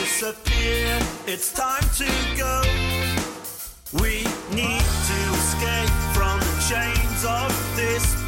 disappear. It's time to go. We need to escape from the chains of this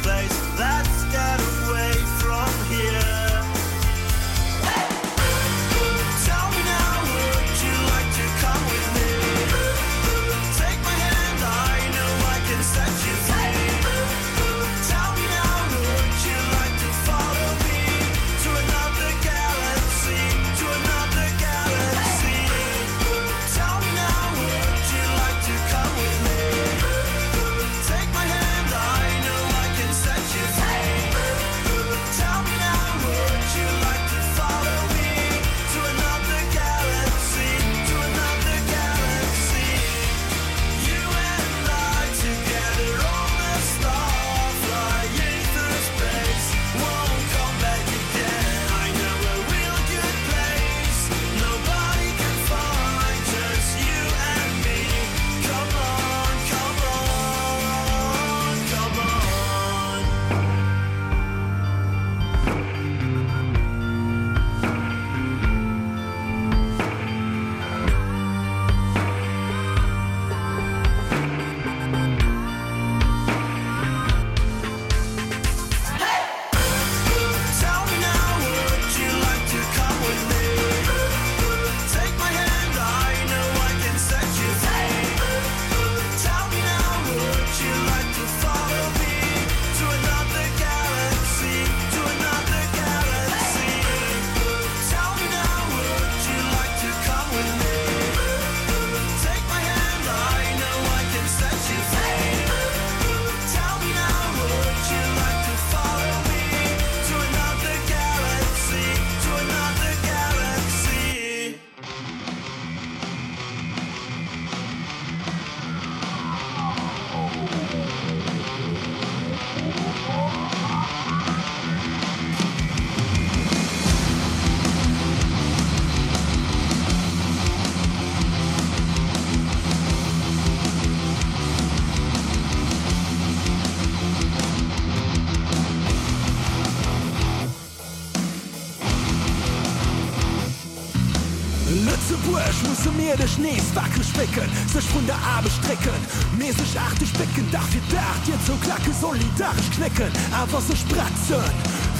nees wackel specken sech vun der Abe strecken. Meesg achte specken dach fir dacht je zo klacke solidarisch knecken awer se spratzen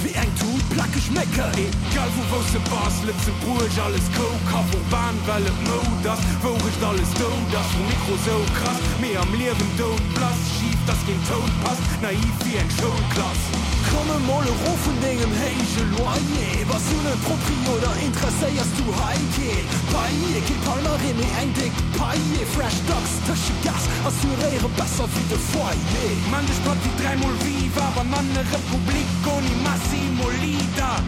wie eng tut placke schmecke egal wo wo se bas lipse bruch alles ko kap wo bahn well mo das woch alles do das wo mikro so krass. Mé am lewen do blass schief das gen tot passt. Naiv wie eng showklassen Kommemol Ro vun degem héige Loie was une Proprio oder Interesseiers du Haike Paie ki Palmarin e engdig Paie Fresh Docks tësche Gas. Ass duréiere besser wie de Foie Manch pat die dreimal viva war man Republik goni Massimo Lider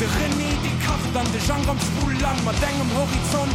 De René die Kraft an de Jean am Spulang mat engem Horizont.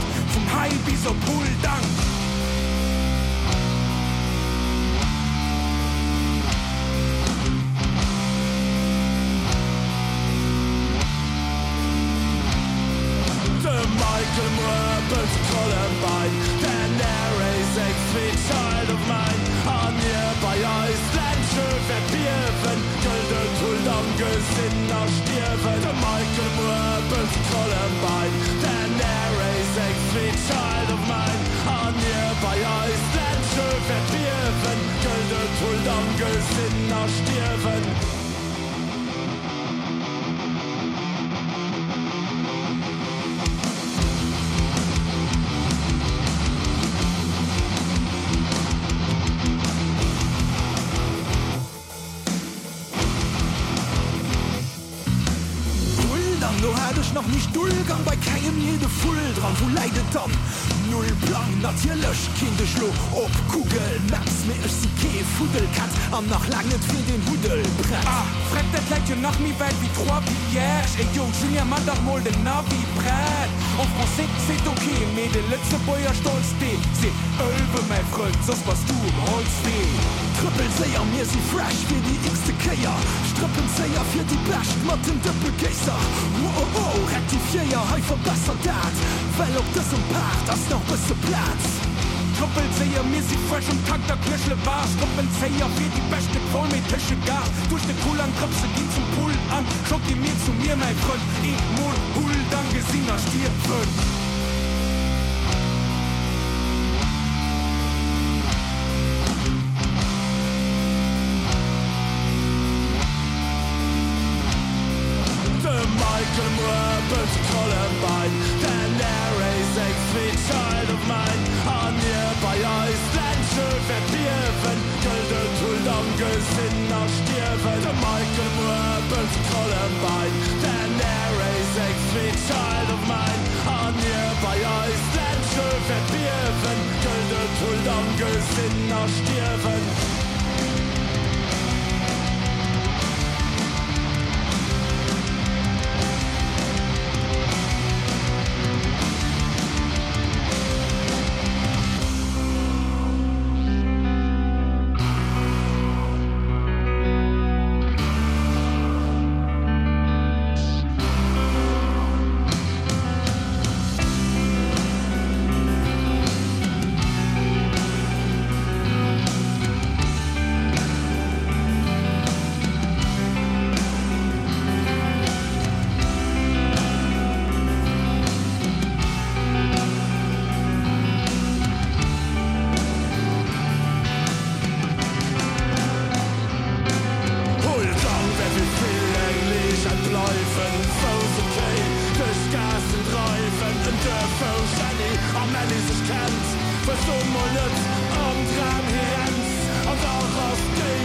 kommst du geh zum Pool an, schock dir mir zu mir, mein Freund. Ich muss Hull, dann Gesina stirbt. Michael Moore, Columbine, the narrates six feet tall. lost.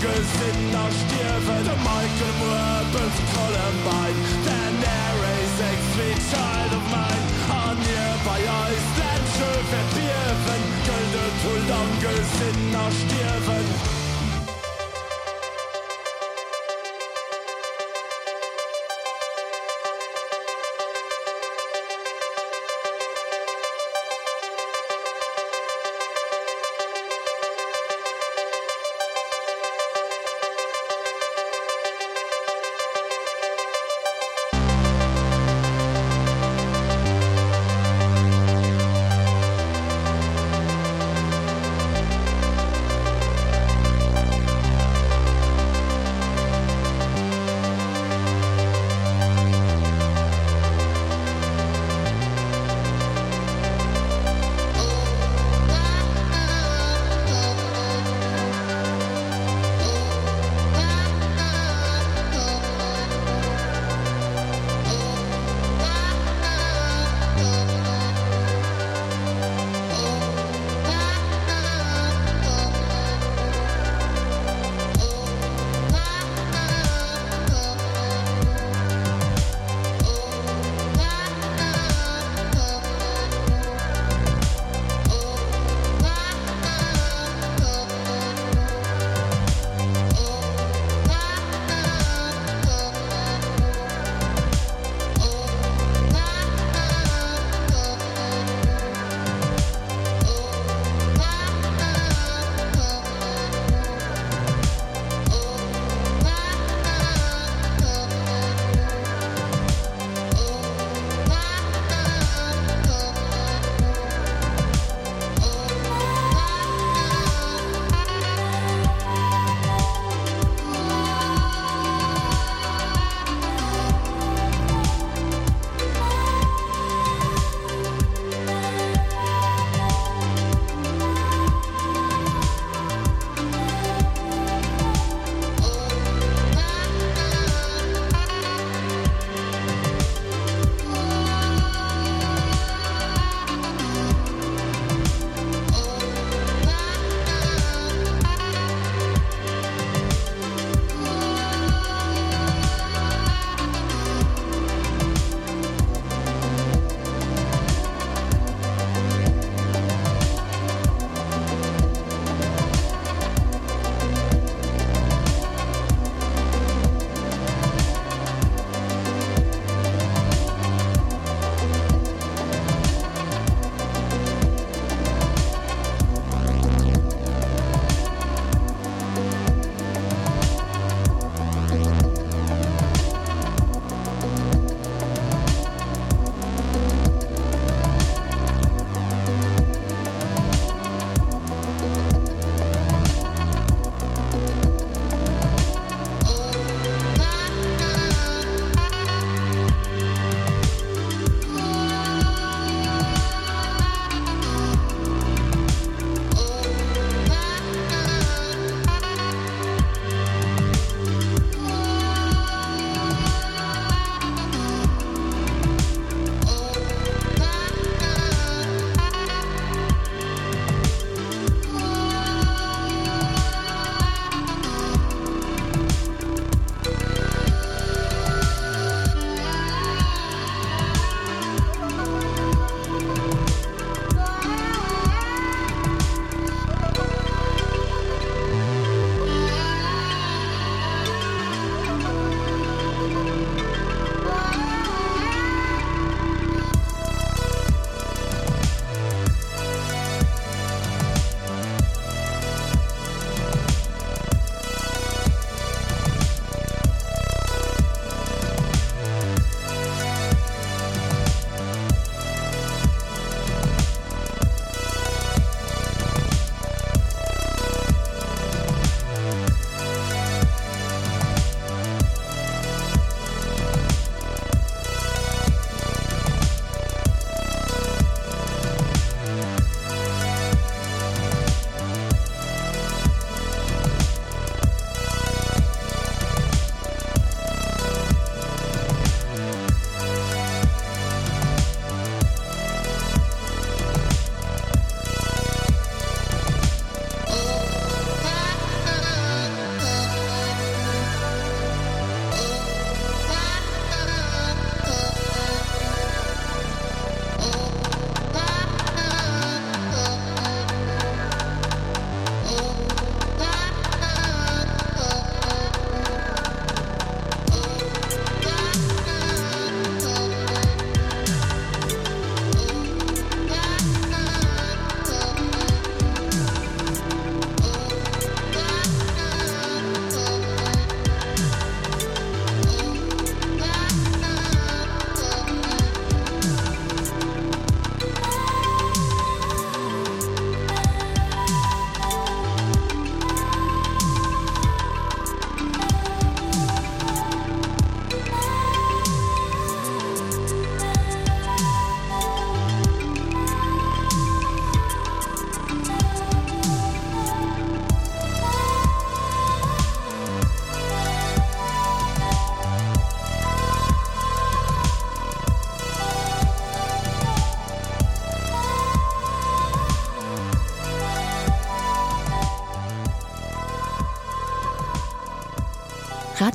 gesitner stierwe de Michael Murbens Columbine Den Air sechs child of mine an ihr bei Eisland verfirwen Göldet Puldan gesitner stierwen.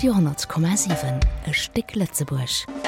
Johannerskommmersiven e Stick Lettzeburg.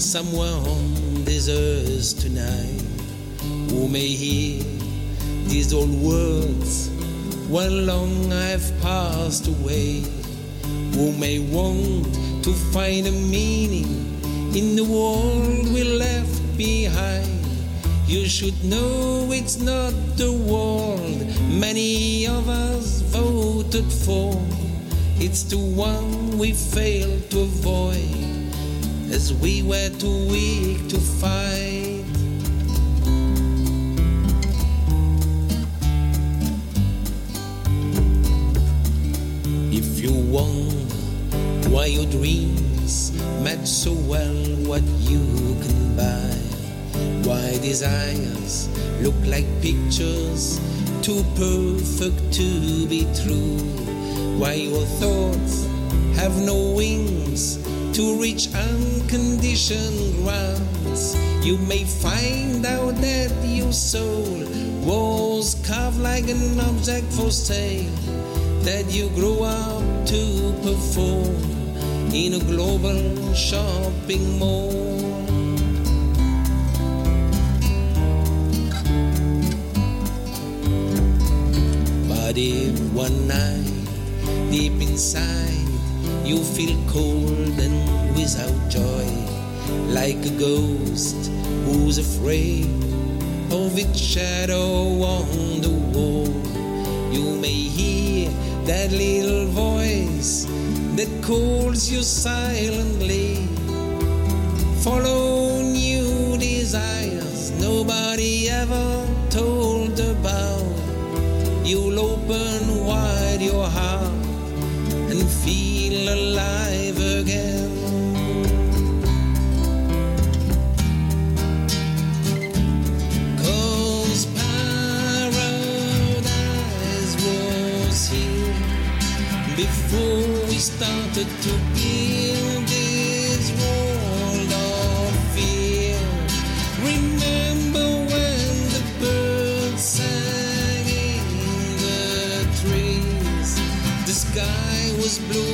Somewhere on this earth tonight. Who may hear these old words? While long I've passed away. Who may want to find a meaning in the world we left behind? You should know it's not the world many of us voted for. It's the one we failed to avoid as we were too weak to fight. If you want why your dreams match so well what you can buy? Why desires look like pictures too perfect to be true? Why your thoughts have no wings to reach unconditioned grounds. You may find out that your soul was carved like an object for sale that you grew up to perform in a global shopping mall. But if one night deep inside you feel cold and without joy like a ghost who's afraid of its shadow on the wall. You may hear that little voice that calls you silently follow new desires nobody ever told about. You'll alive again. Cause paradise was here before we started to build this world of fear. Remember when the birds sang in the trees? The sky was blue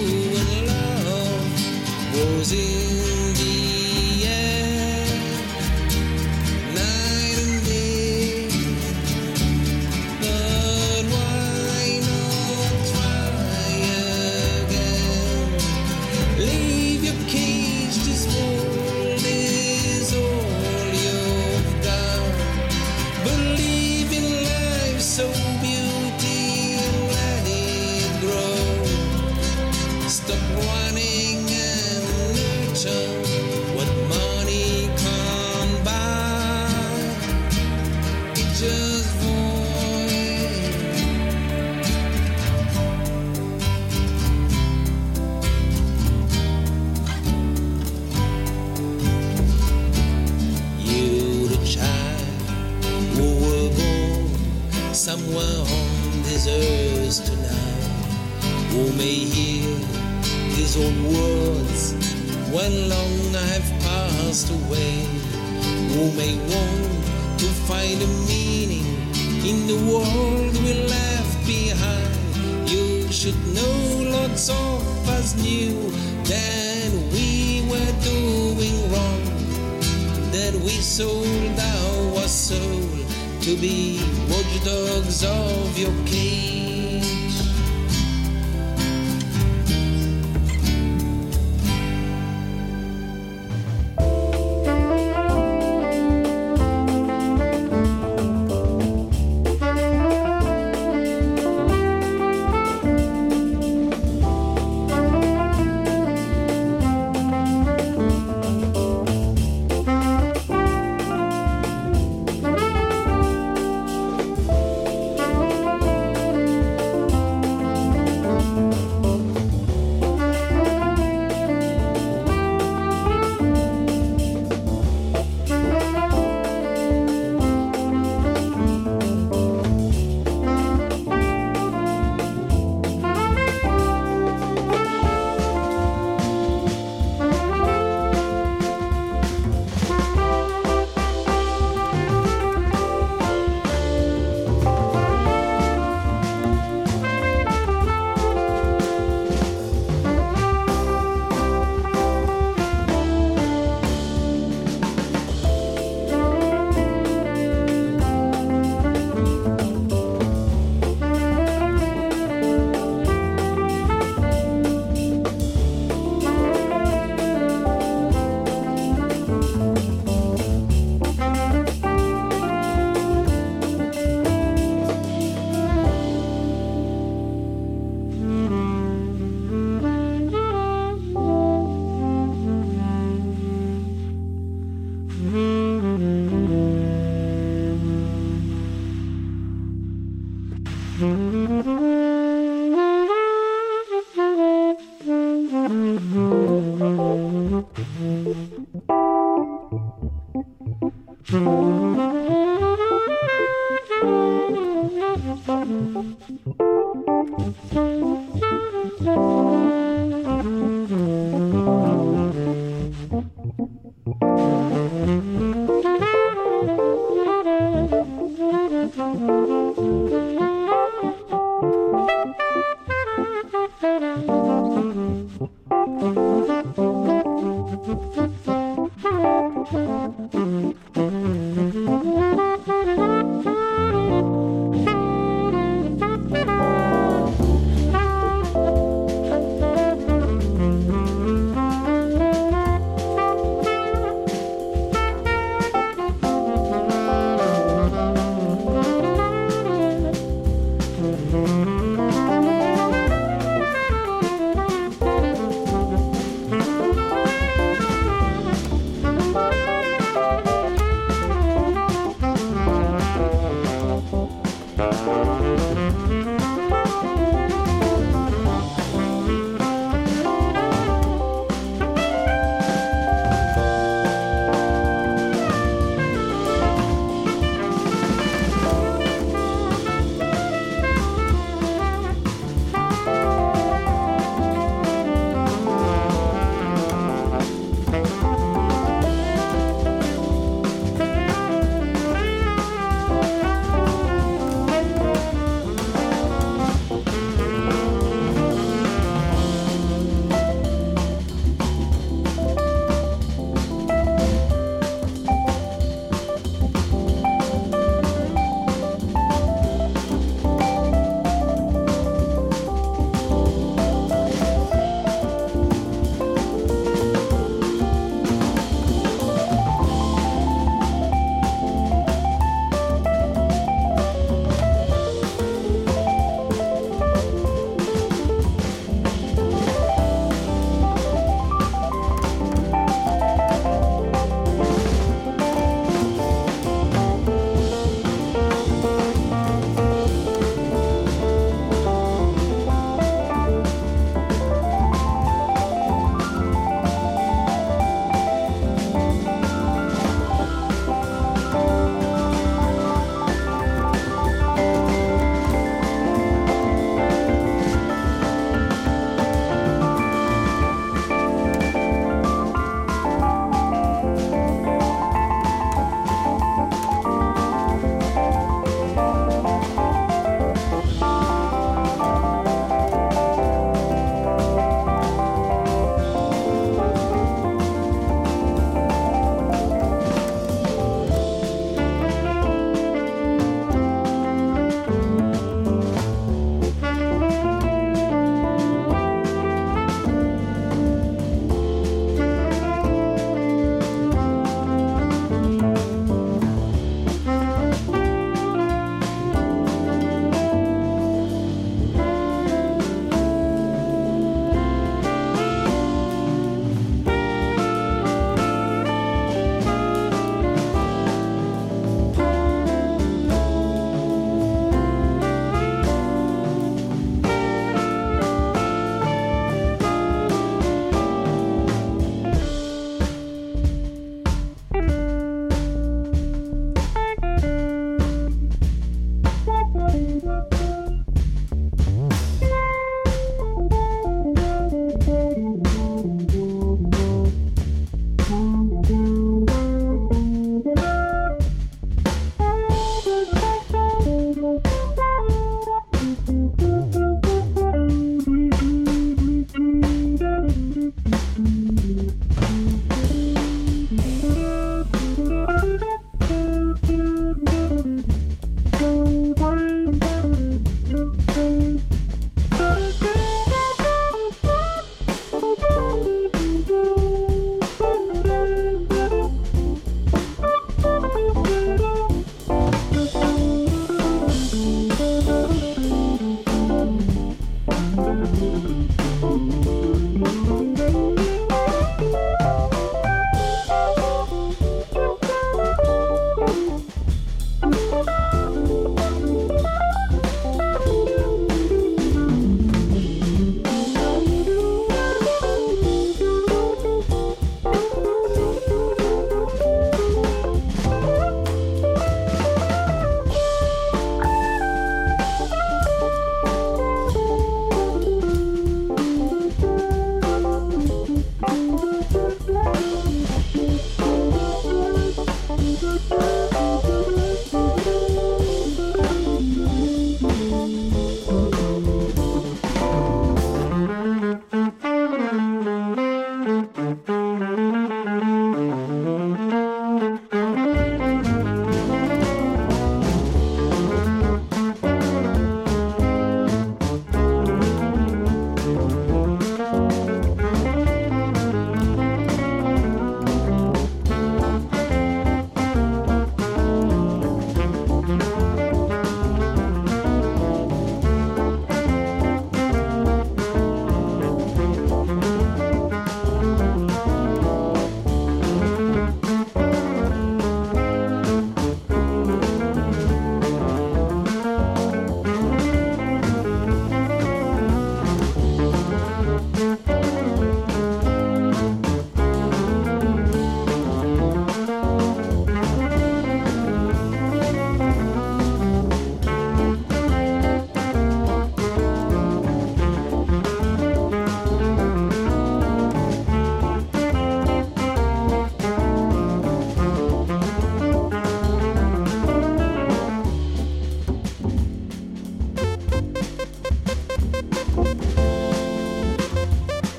somewhere on this earth tonight. Who may hear these old words when long I've passed away? Who may want to find a meaning in the world we left behind? You should know lots of us knew that we were doing wrong that we sold our soul to be watchdogs of your cage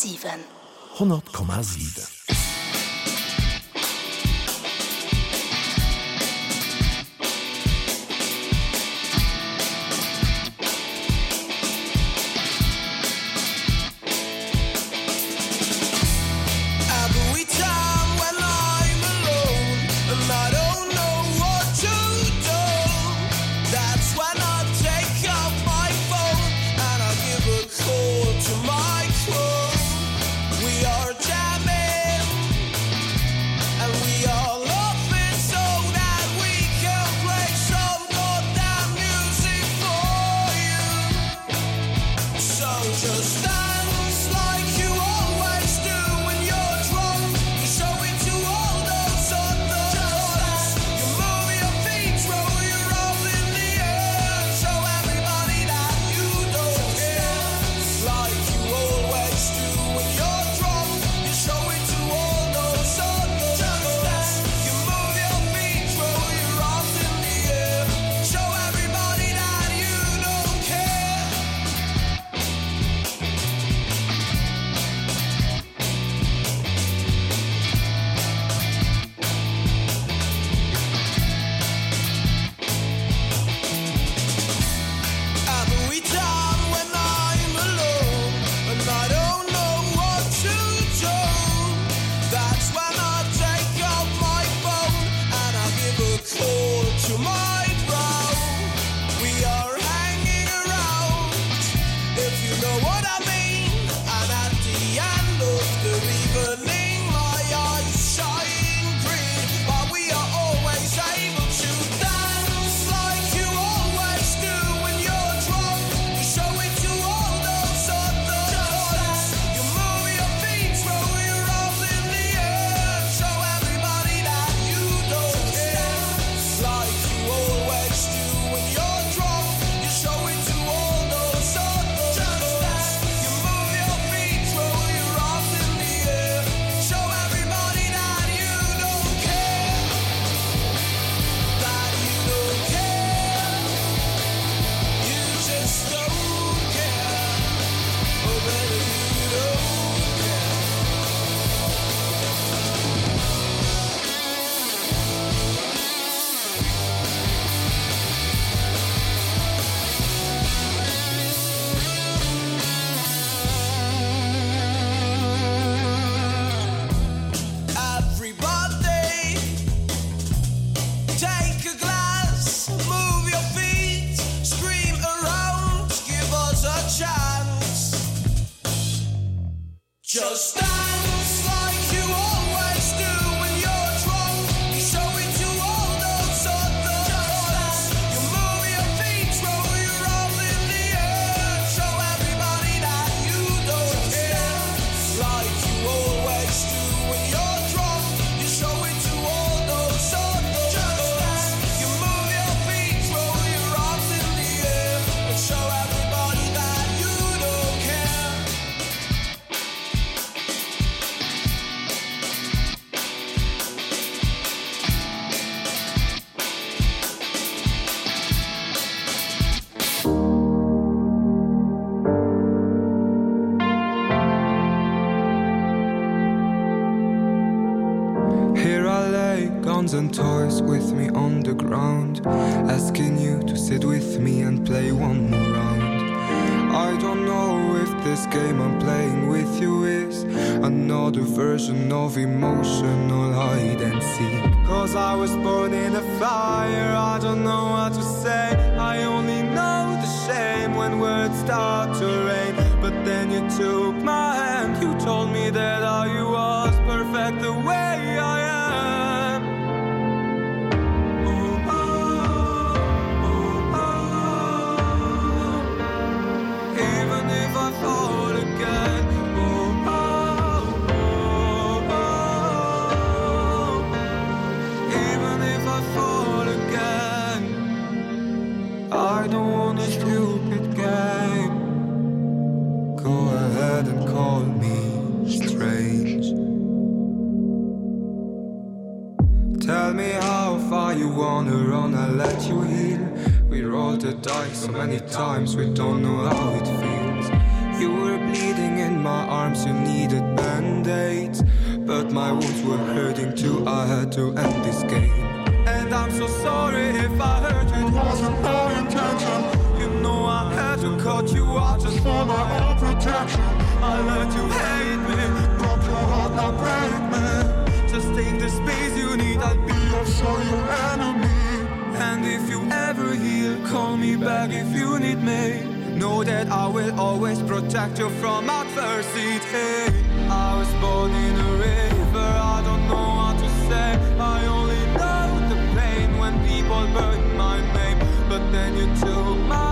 10,7. 10,7. another version of emotional hide and seek. Cause I was born in a fire, I don't know what die so many times, we don't know how it feels. You were bleeding in my arms, you needed band aids. But my wounds were hurting too, I had to end this game. And I'm so sorry if I hurt you, it wasn't my intention. You know I had to cut you out just for my own protection. I let you hate me, broke your heart, now break me. Just take the space you need, I'll be your sure your enemy and if you ever heal call me back if you need me. Know that I will always protect you from adversity. I was born in a river I don't know what to say. I only know the pain when people burn my name. But then you took my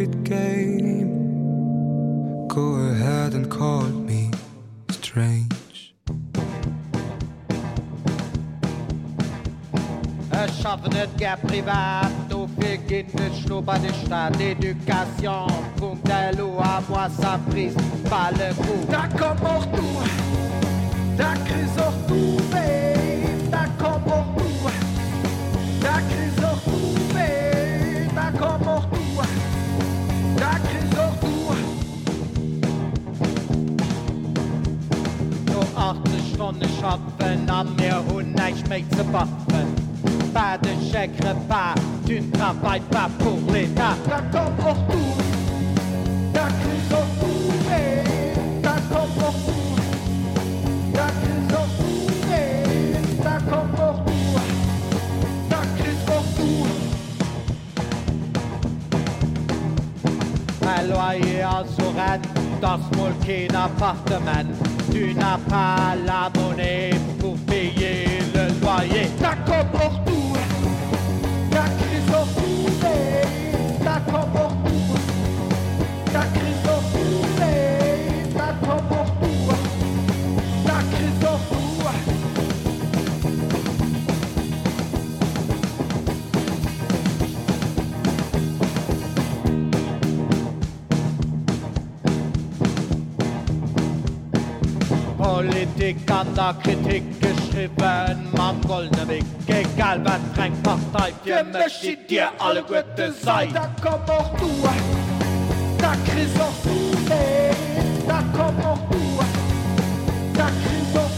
stupid game go ahead and call me strange. Erschaffenet ger privat do beginnet de Staat Education Punkt lo a moi sa prise pas le coup Da kom auch du Da kri auch du weh sonne schappen an mir hun neich me ze baffen Pa de chekre pa d'un travail pas pour l'état. D'accord pour tout D'accord pour tout D'accord pour tout D'accord pour tout Loie a so rett, dats Molken Appartement. Tu n'as pas la monnaie pour payer le loyer. D'accord pour tout Ta crise au d'accord pour Politik an der Kritik geschrieben. Man goldene Weg egal wat Frank Partei möchte dir alle Gute sein. da kom auch du Da kri auch du da kom auch du Da kri auch